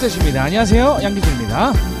포켓입니다. 안녕하세요. 양기준입니다.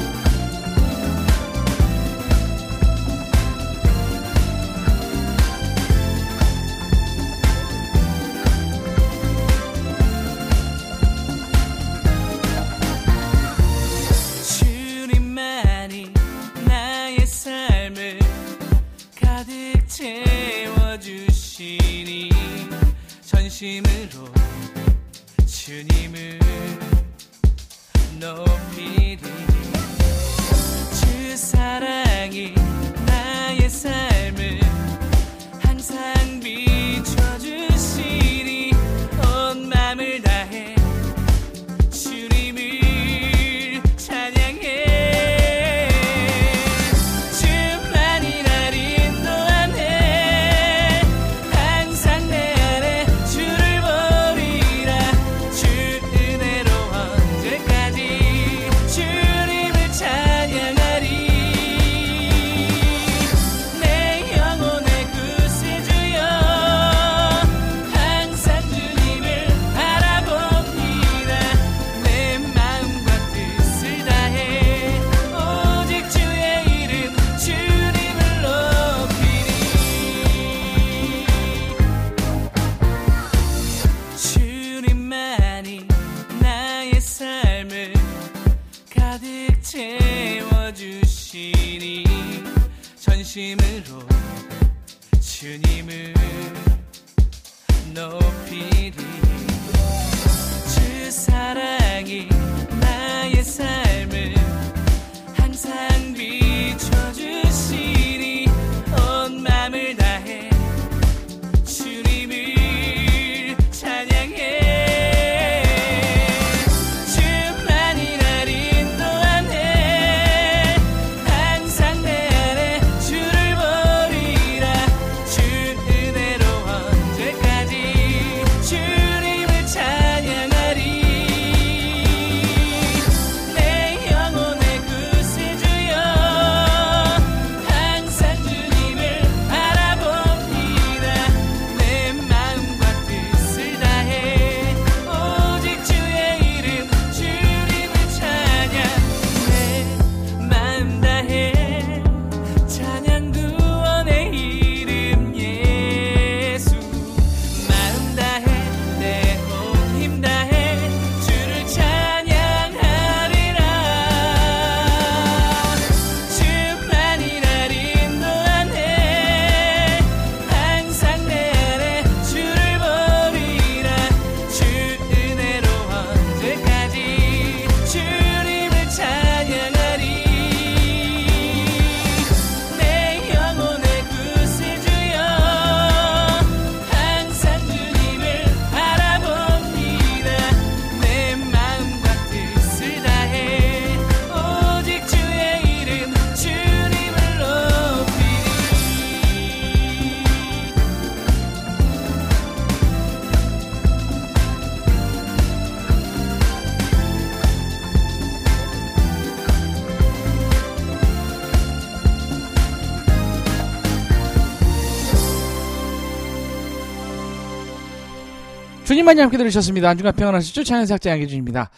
많이 함께 들으셨습니다. 안중간 평안하시죠? 자연사학자 양기준입니다.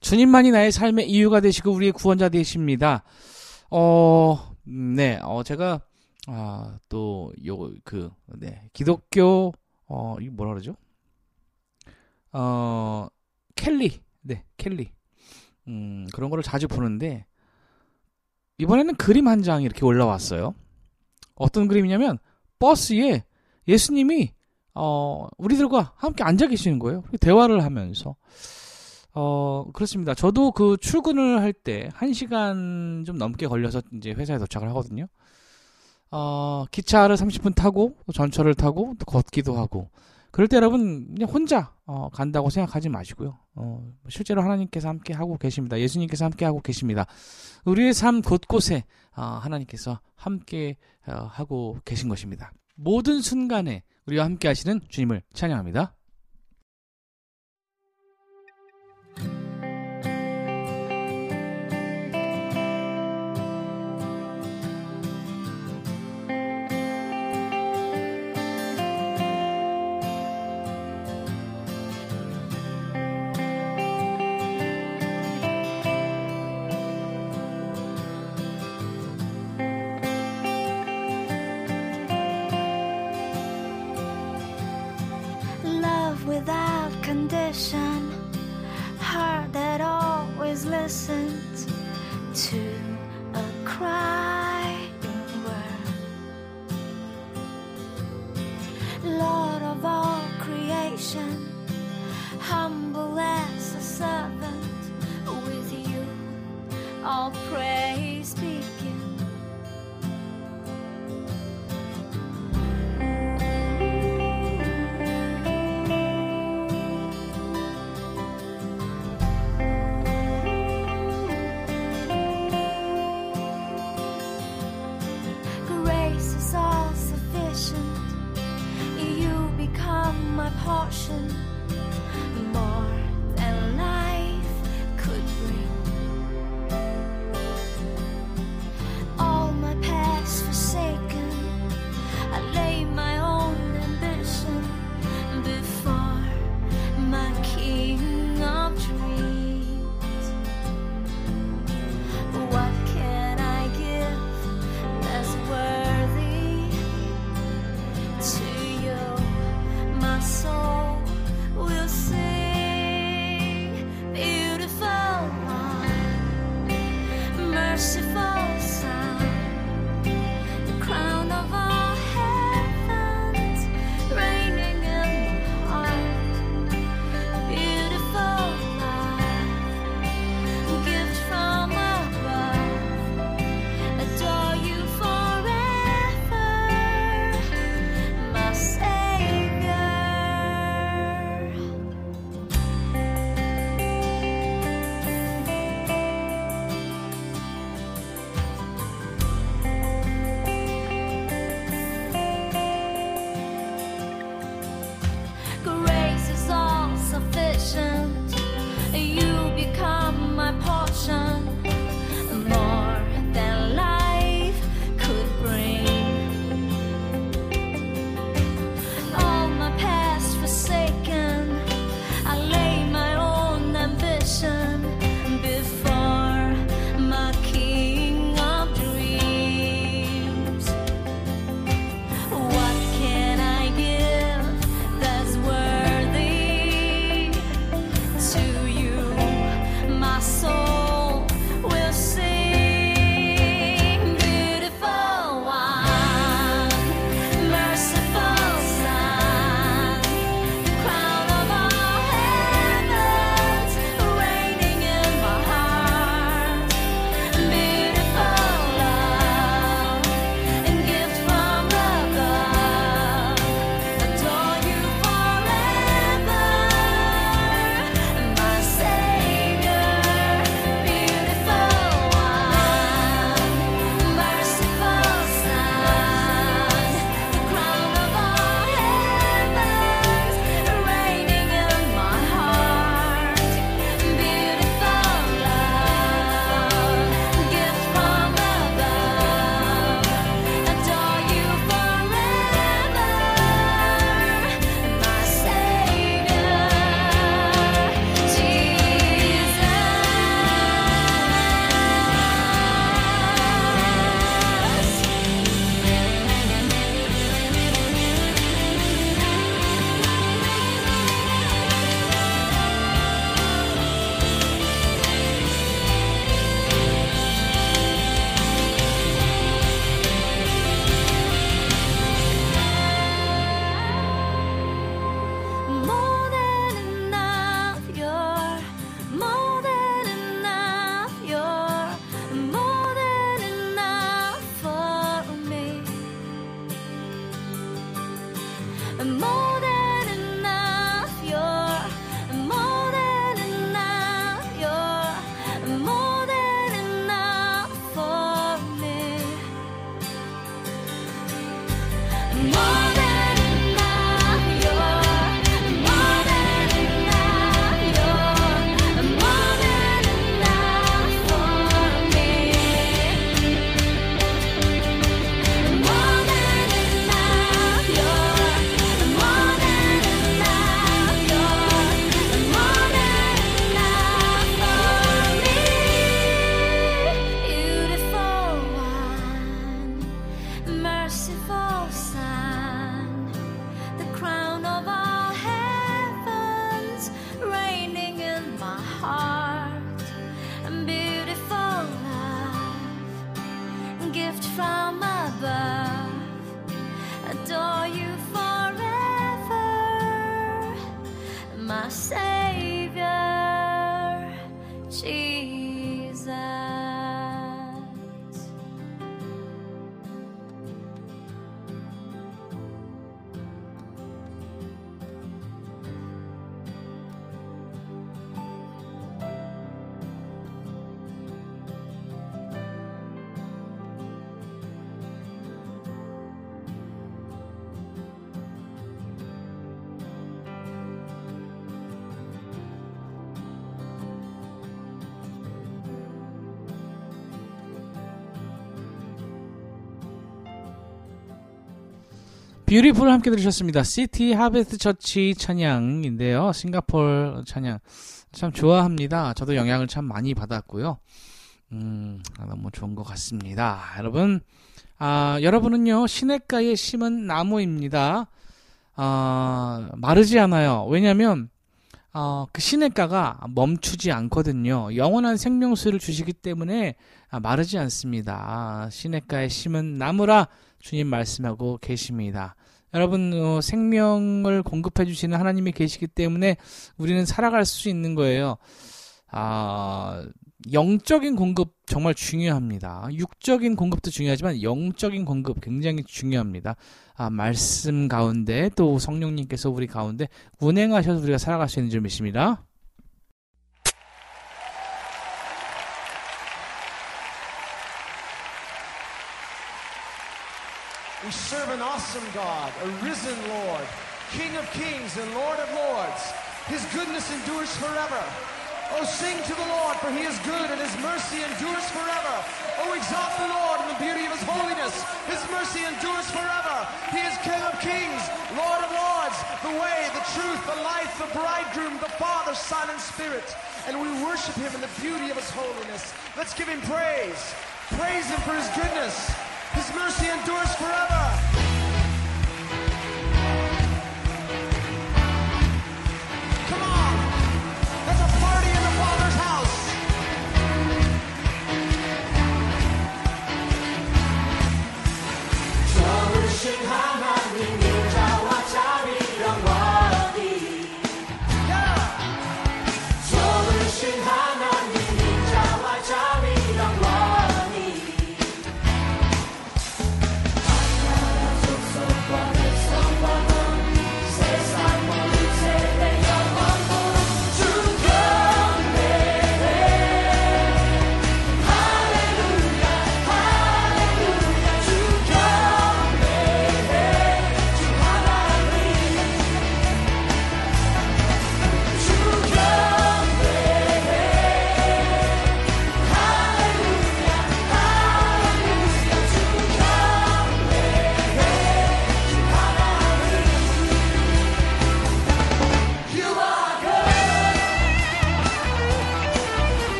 주님만이 나의 삶의 이유가 되시고 우리의 구원자 되십니다. 어, 네, 어, 제가, 아, 또, 요, 그, 네, 기독교, 어, 이 뭐라 그러죠? 어, 켈리. 네, 켈리. 음, 그런 거를 자주 보는데, 이번에는 그림 한 장 이렇게 올라왔어요. 어떤 그림이냐면, 버스에 예수님이 어, 우리들과 함께 앉아 계시는 거예요. 대화를 하면서. 어, 그렇습니다. 저도 그 출근을 할 때 한시간좀 넘게 걸려서 이제 회사에 도착을 하거든요. 어, 기차를 30분 타고, 전철을 타고, 또 걷기도 하고. 그럴 때 여러분, 그냥 혼자, 어, 간다고 생각하지 마시고요. 어, 실제로 하나님께서 함께 하고 계십니다. 예수님께서 함께 하고 계십니다. 우리의 삶 곳곳에, 어, 하나님께서 함께, 어, 하고 계신 것입니다. 모든 순간에 우리와 함께 하시는 주님을 찬양합니다. Beautiful 함께 들으셨습니다. City Harvest Church 찬양인데요. 싱가폴 찬양 참 좋아합니다. 저도 영향을 참 많이 받았고요. 음, 아, 너무 좋은 것 같습니다. 여러분, 아, 여러분은요 시냇가에 심은 나무입니다. 아, 마르지 않아요. 왜냐하면 어, 그 시냇가가 멈추지 않거든요. 영원한 생명수를 주시기 때문에 아, 마르지 않습니다. 아, 시냇가에 심은 나무라 주님 말씀하고 계십니다. 여러분 어, 생명을 공급해 주시는 하나님이 계시기 때문에 우리는 살아갈 수 있는 거예요. 아, 영적인 공급 정말 중요합니다. 육적인 공급도 중요하지만 영적인 공급 굉장히 중요합니다. 아, 말씀 가운데 또 성령님께서 우리 가운데 운행하셔서 우리가 살아갈 수 있는 줄 믿습니다. Awesome God, a risen Lord, King of kings and Lord of lords. His goodness endures forever. Oh, sing to the Lord, for he is good and his mercy endures forever. Oh, exalt the Lord in the beauty of his holiness. His mercy endures forever. He is King of kings, Lord of lords, the way, the truth, the life, the bridegroom, the Father, Son, and Spirit. And we worship him in the beauty of his holiness. Let's give him praise. Praise him for his goodness. His mercy endures forever.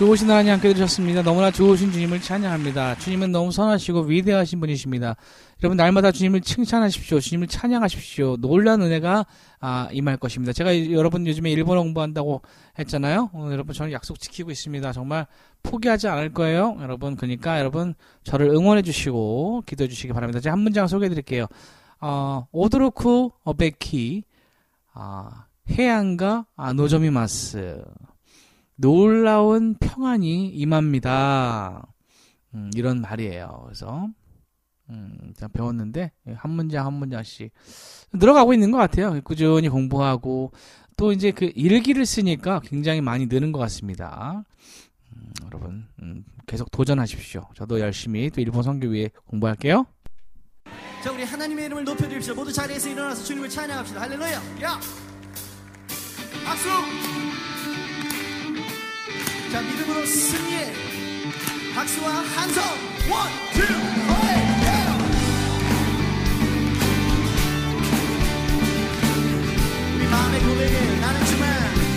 좋으신 하나님 함께 들으셨습니다. 너무나 좋으신 주님을 찬양합니다. 주님은 너무 선하시고 위대하신 분이십니다. 여러분 날마다 주님을 칭찬하십시오. 주님을 찬양하십시오. 놀란 은혜가 아, 임할 것입니다. 제가 여러분 요즘에 일본어 공부한다고 했잖아요. 어, 여러분 저는 약속 지키고 있습니다. 정말 포기하지 않을 거예요. 여러분 그러니까 여러분 저를 응원해 주시고 기도해 주시기 바랍니다. 제가 한 문장 소개해 드릴게요. 어, 오드로쿠 어베키 아, 해안가 아, 노조미마스 놀라운 평안이 임합니다. 음, 이런 말이에요. 그래서 음, 배웠는데 한 문장 한 문장씩 늘어가고 있는 것 같아요. 꾸준히 공부하고 또 이제 그 일기를 쓰니까 굉장히 많이 느는 것 같습니다. 음, 여러분 음, 계속 도전하십시오. 저도 열심히 또 일본 선교 위해 공부할게요. 자 우리 하나님의 이름을 높여드립시다 모두 자리에서 일어나서 주님을 찬양합시다 할렐루야 야 박수 자 믿음으로 승리해. 박수와 한성. 원투 쓰리 우리 마음의 고백에 나는 주만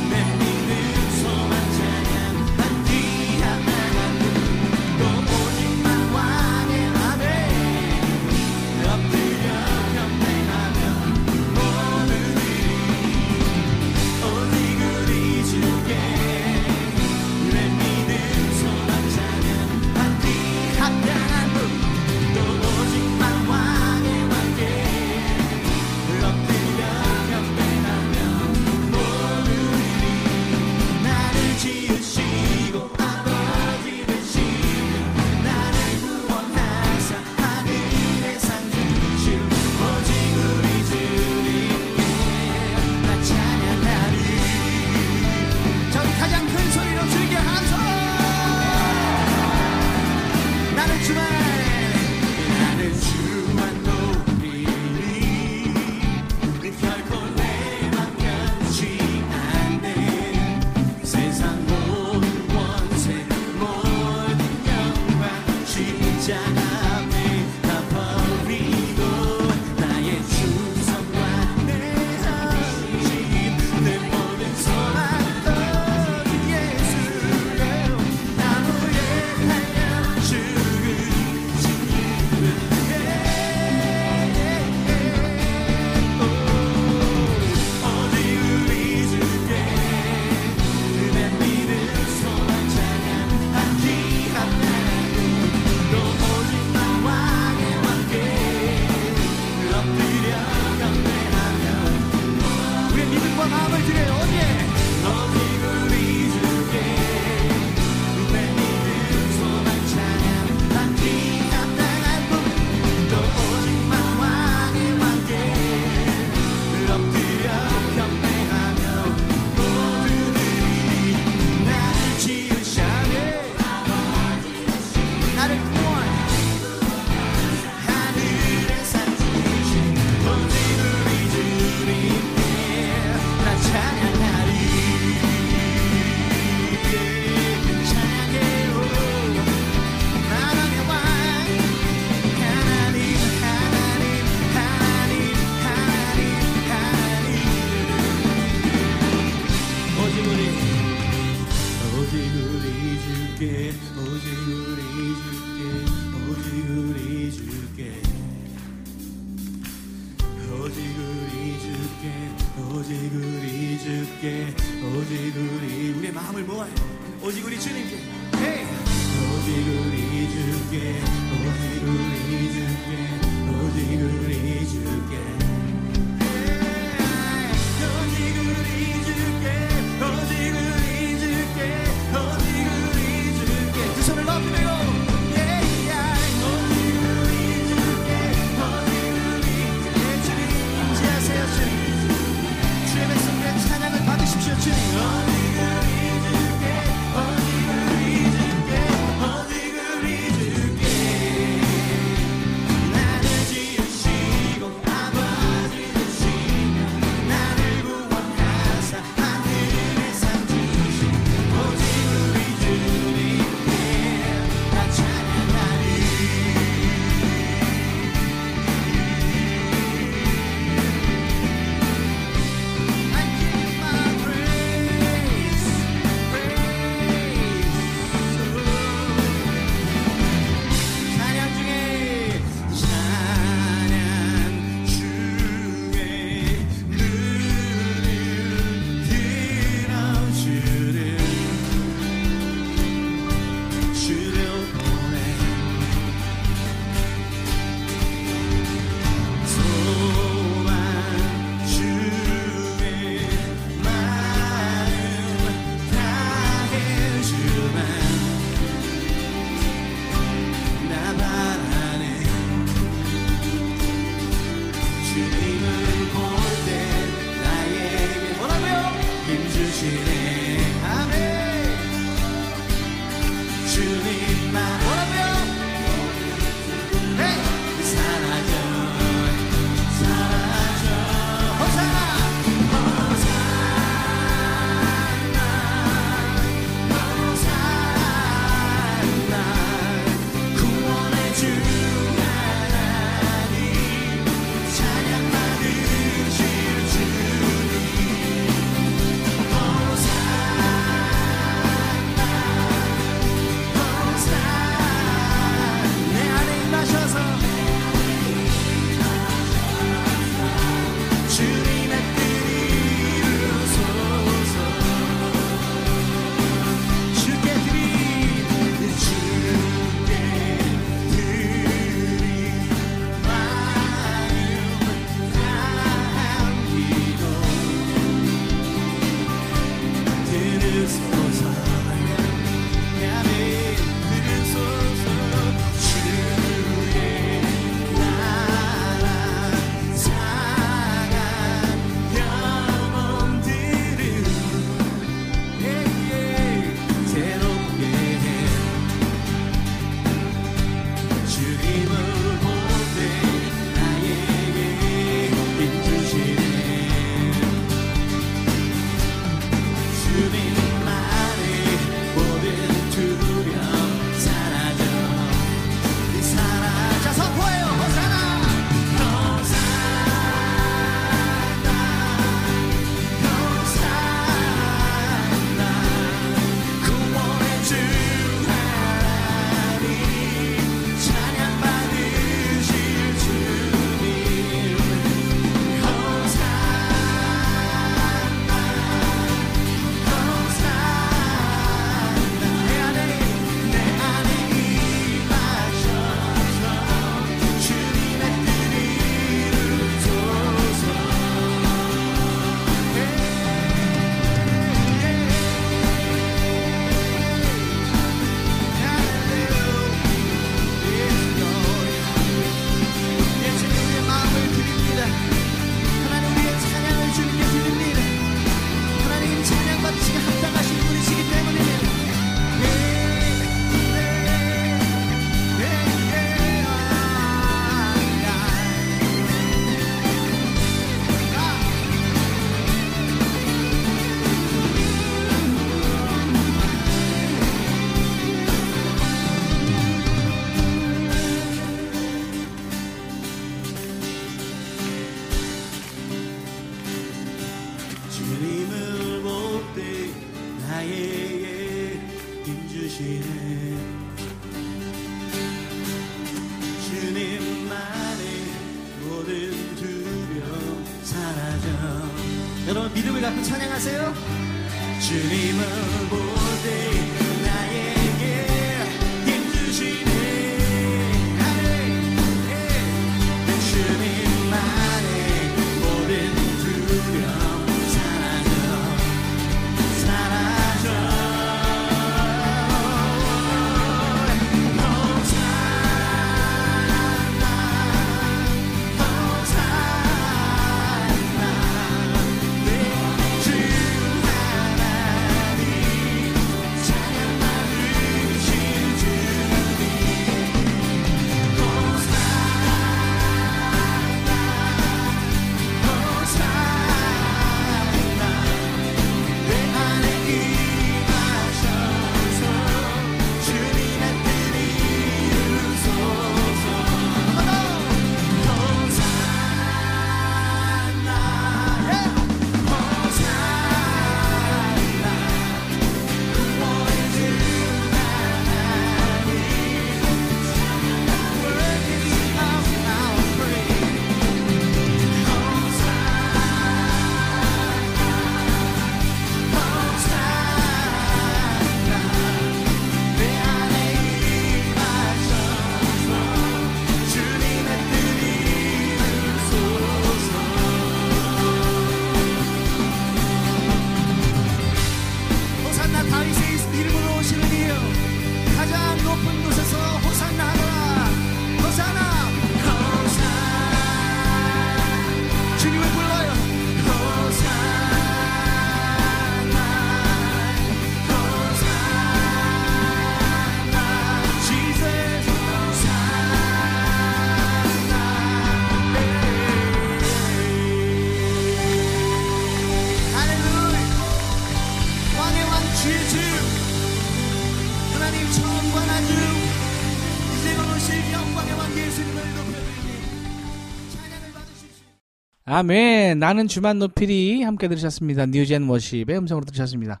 아멘. 나는 주만 노필이 함께 들으셨습니다. 뉴젠 워십의 음성으로 들으셨습니다.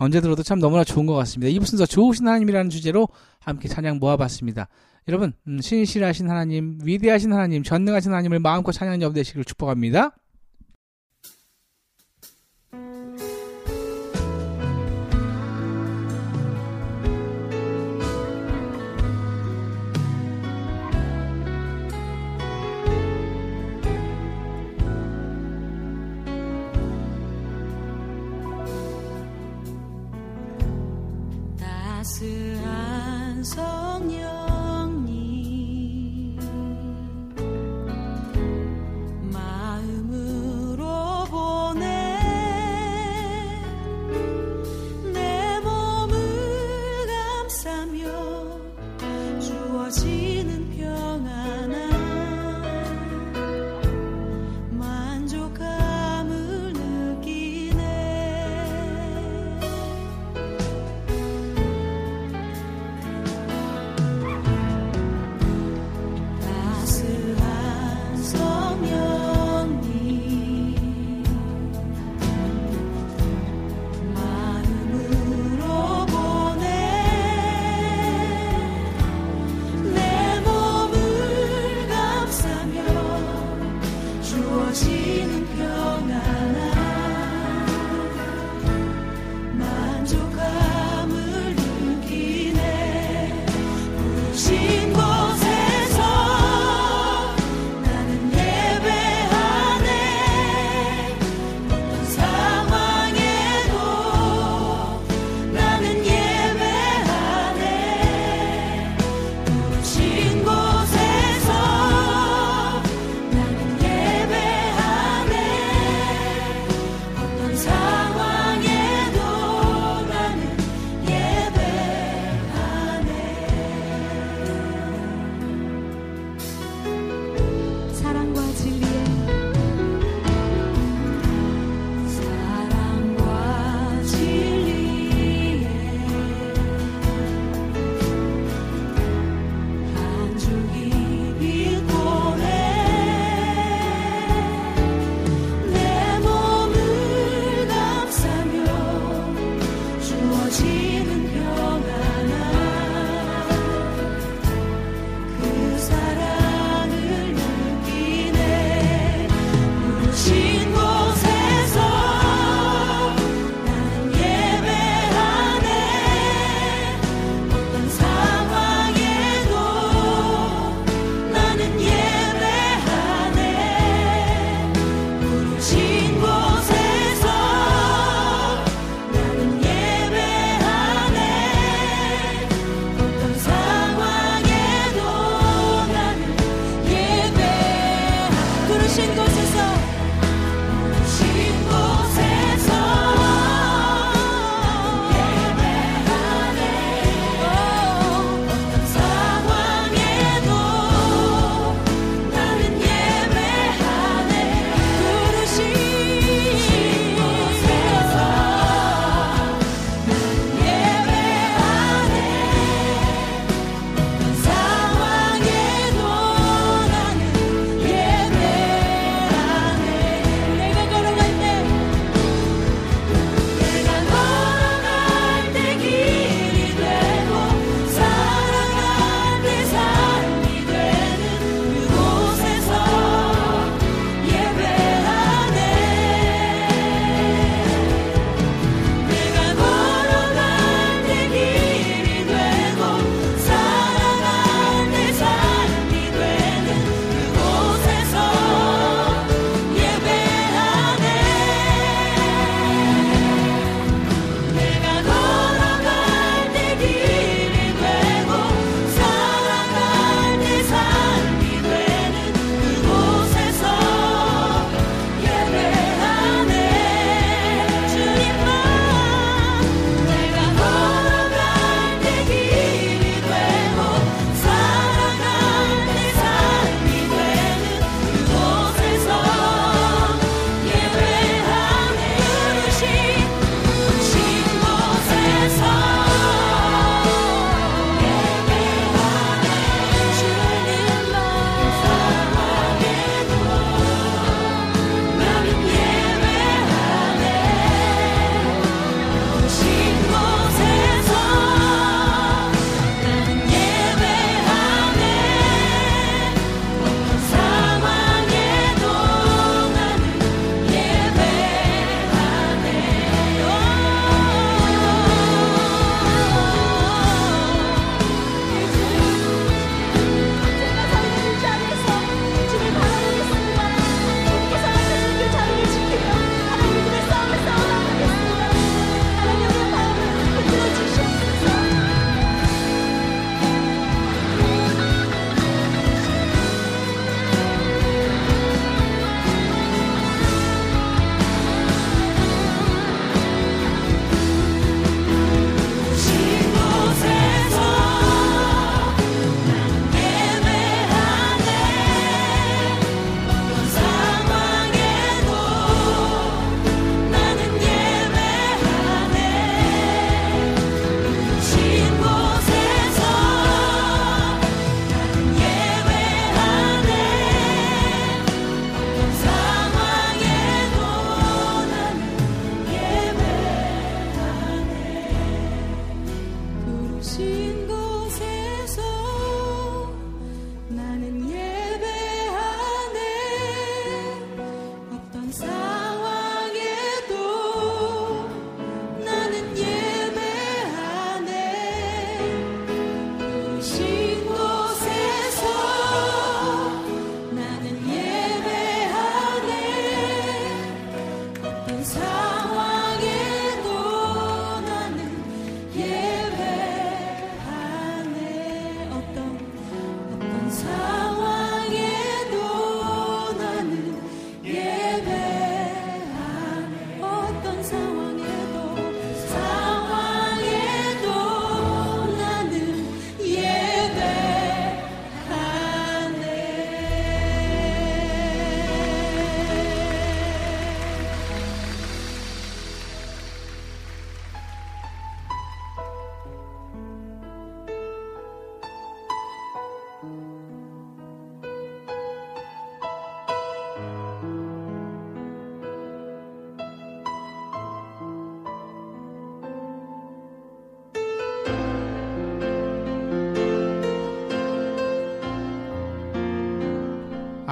언제 들어도 참 너무나 좋은 것 같습니다. 이분은 더 좋으신 하나님이라는 주제로 함께 찬양 모아봤습니다. 여러분, 음, 신실하신 하나님, 위대하신 하나님, 전능하신 하나님을 마음껏 찬양 여부 되시기를 축복합니다.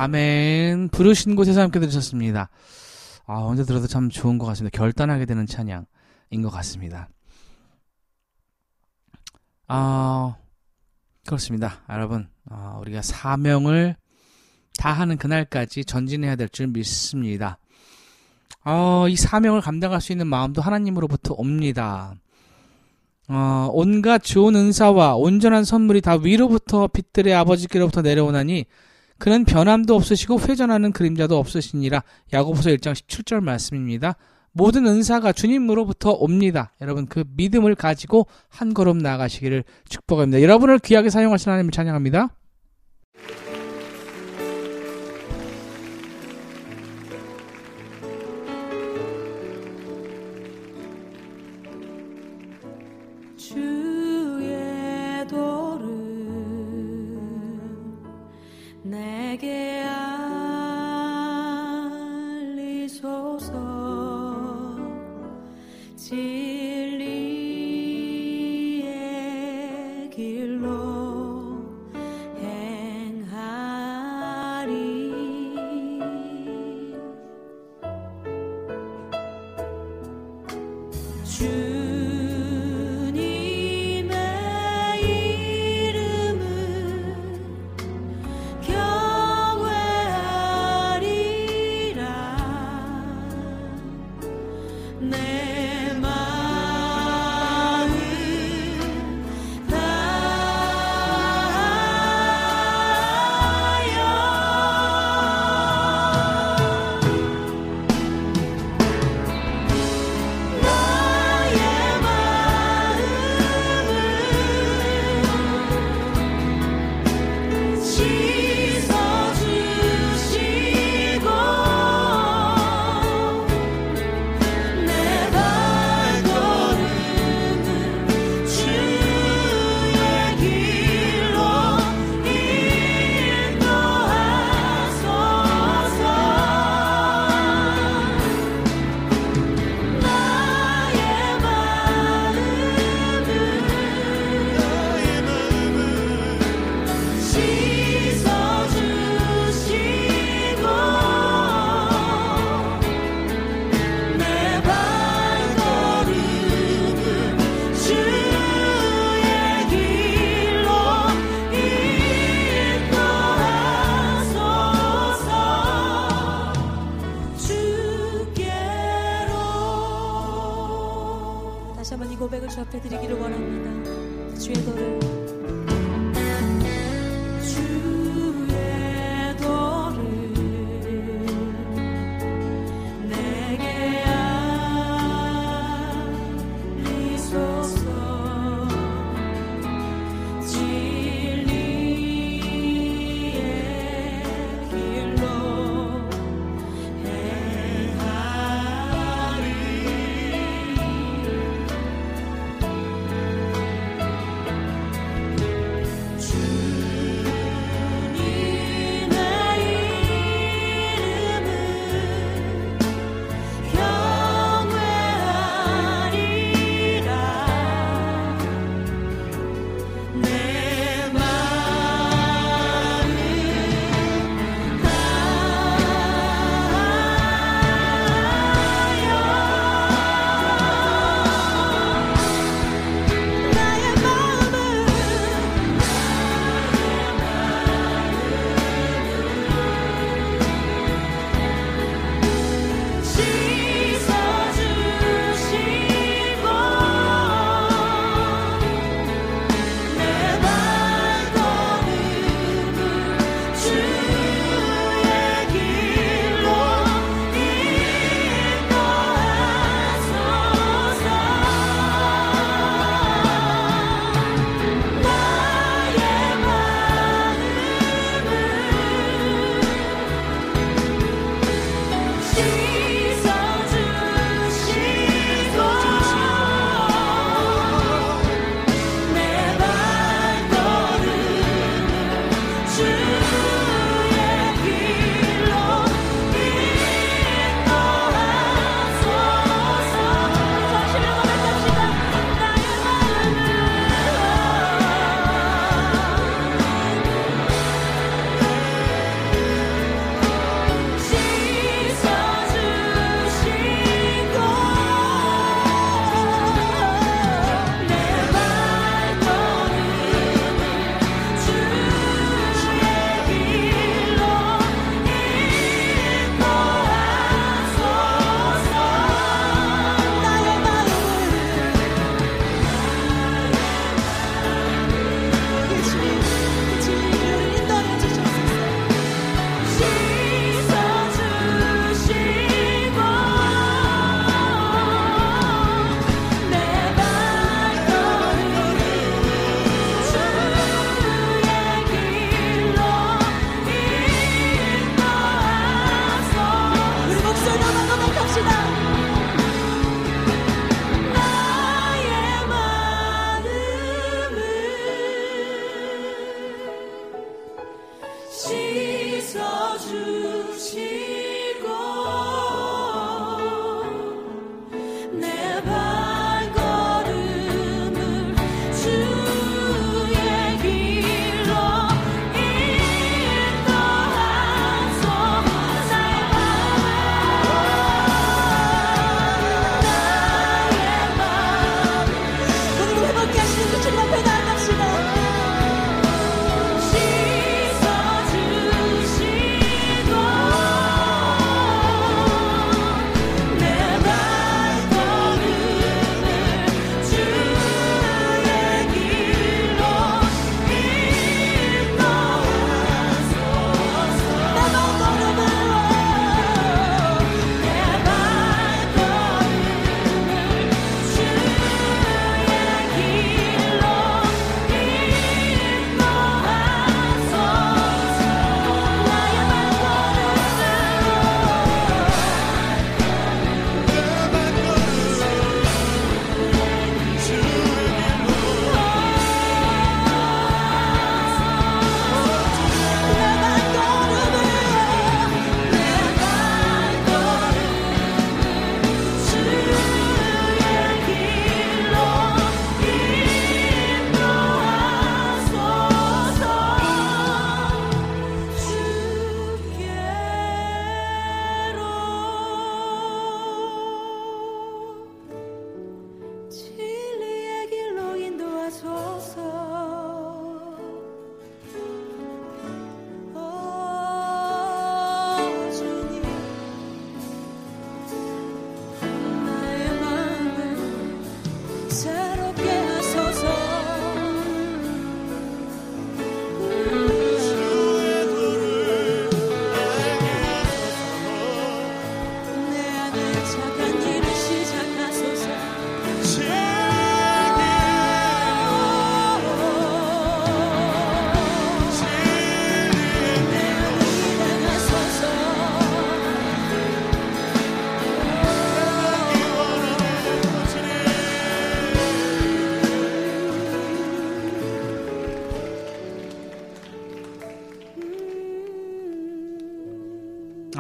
아멘. 부르신 곳에서 함께 들으셨습니다. 아, 언제 들어도 참 좋은 것 같습니다. 결단하게 되는 찬양인 것 같습니다. 아, 그렇습니다. 여러분, 아, 우리가 사명을 다 하는 그날까지 전진해야 될 줄 믿습니다. 어, 이 사명을 감당할 수 있는 마음도 하나님으로부터 옵니다. 어, 온갖 좋은 은사와 온전한 선물이 다 위로부터 빛들의 아버지께로부터 내려오나니 그는 변함도 없으시고 회전하는 그림자도 없으시니라. 야고보서 1장 17절 말씀입니다. 모든 은사가 주님으로부터 옵니다. 여러분 그 믿음을 가지고 한 걸음 나아가시기를 축복합니다. 여러분을 귀하게 사용하신 하나님을 찬양합니다.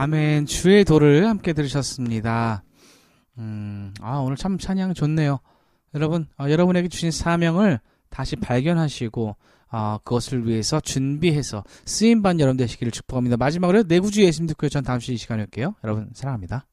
아멘. 주의 도를 함께 들으셨습니다. 음, 아, 오늘 참 찬양 좋네요. 여러분, 어, 여러분에게 주신 사명을 다시 발견하시고, 어, 그것을 위해서 준비해서 쓰임받는 여러분 되시기를 축복합니다. 마지막으로 내구주 예수님 듣고요. 전 다음 시간에 올게요. 여러분, 사랑합니다.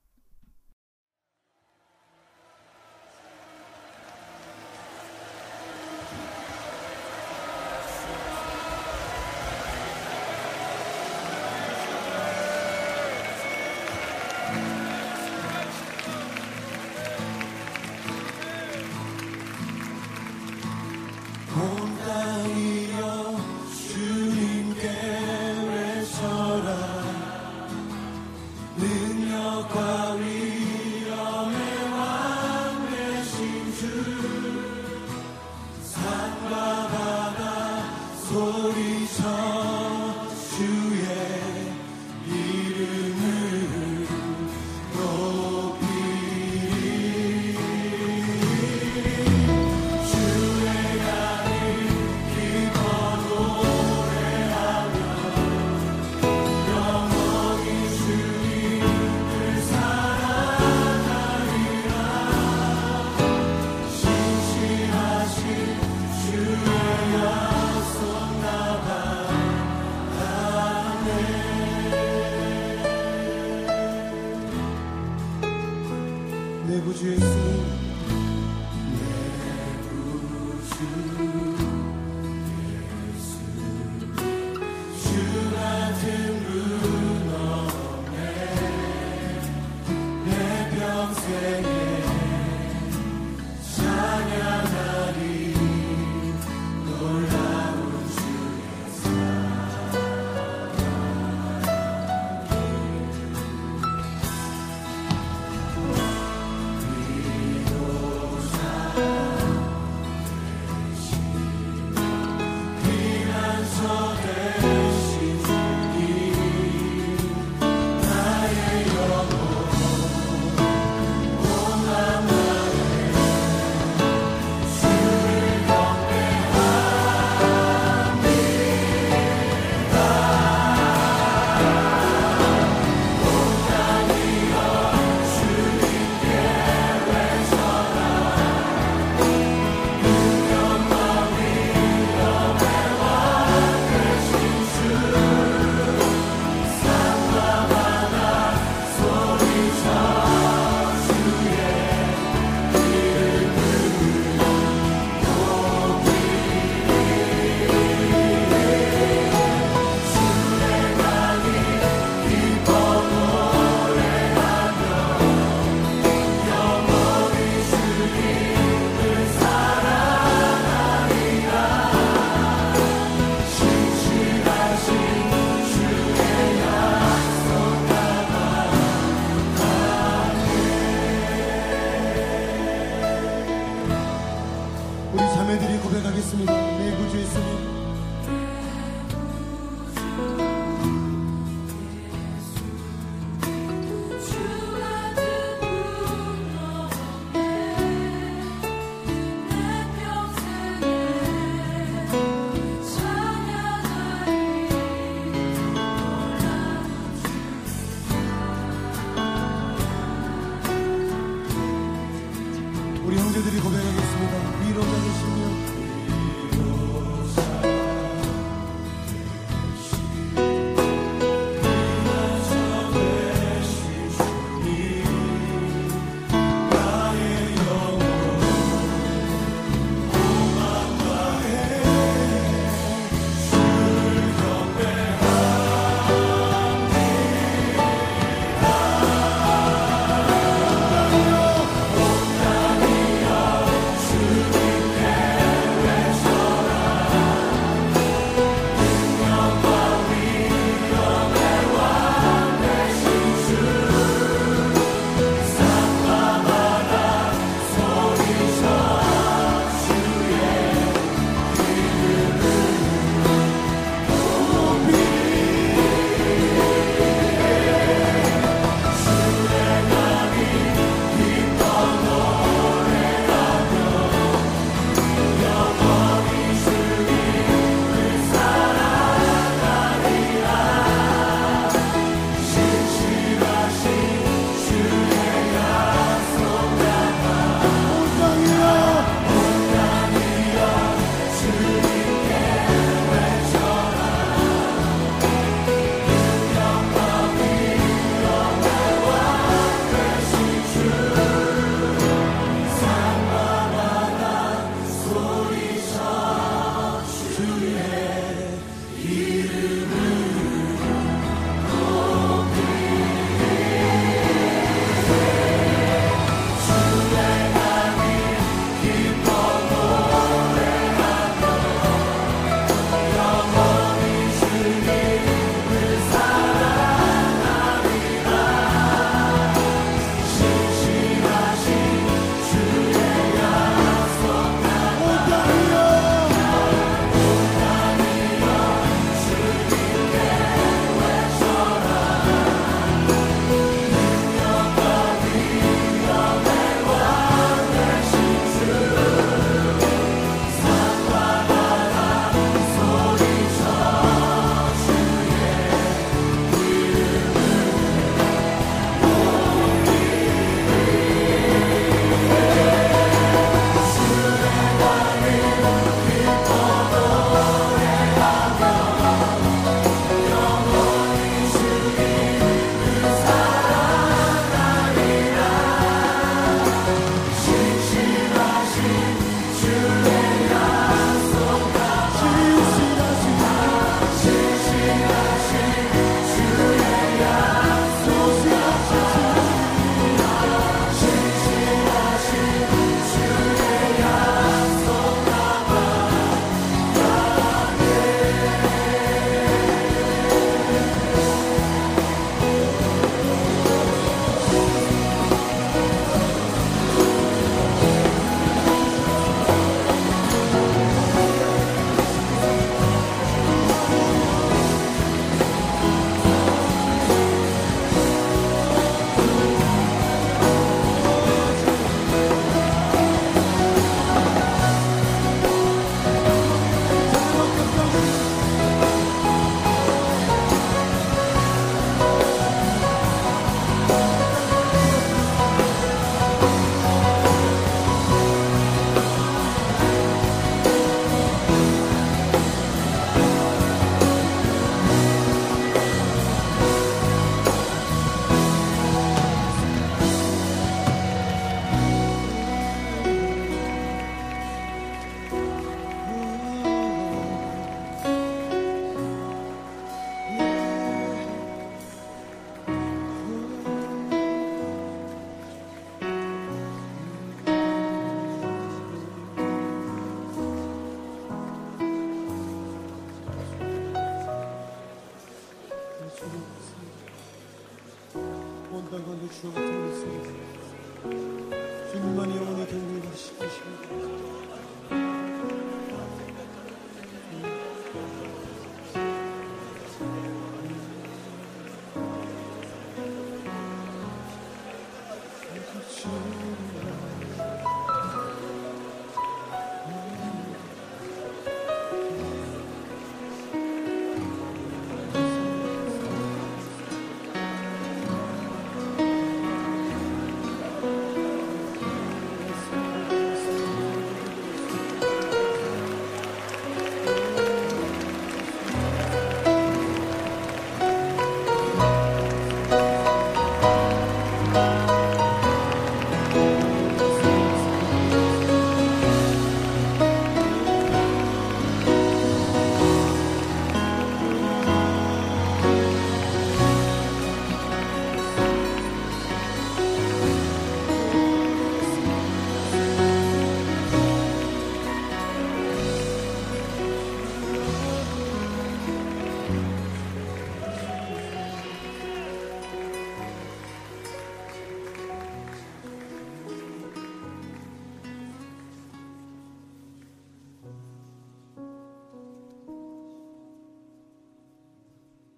능력과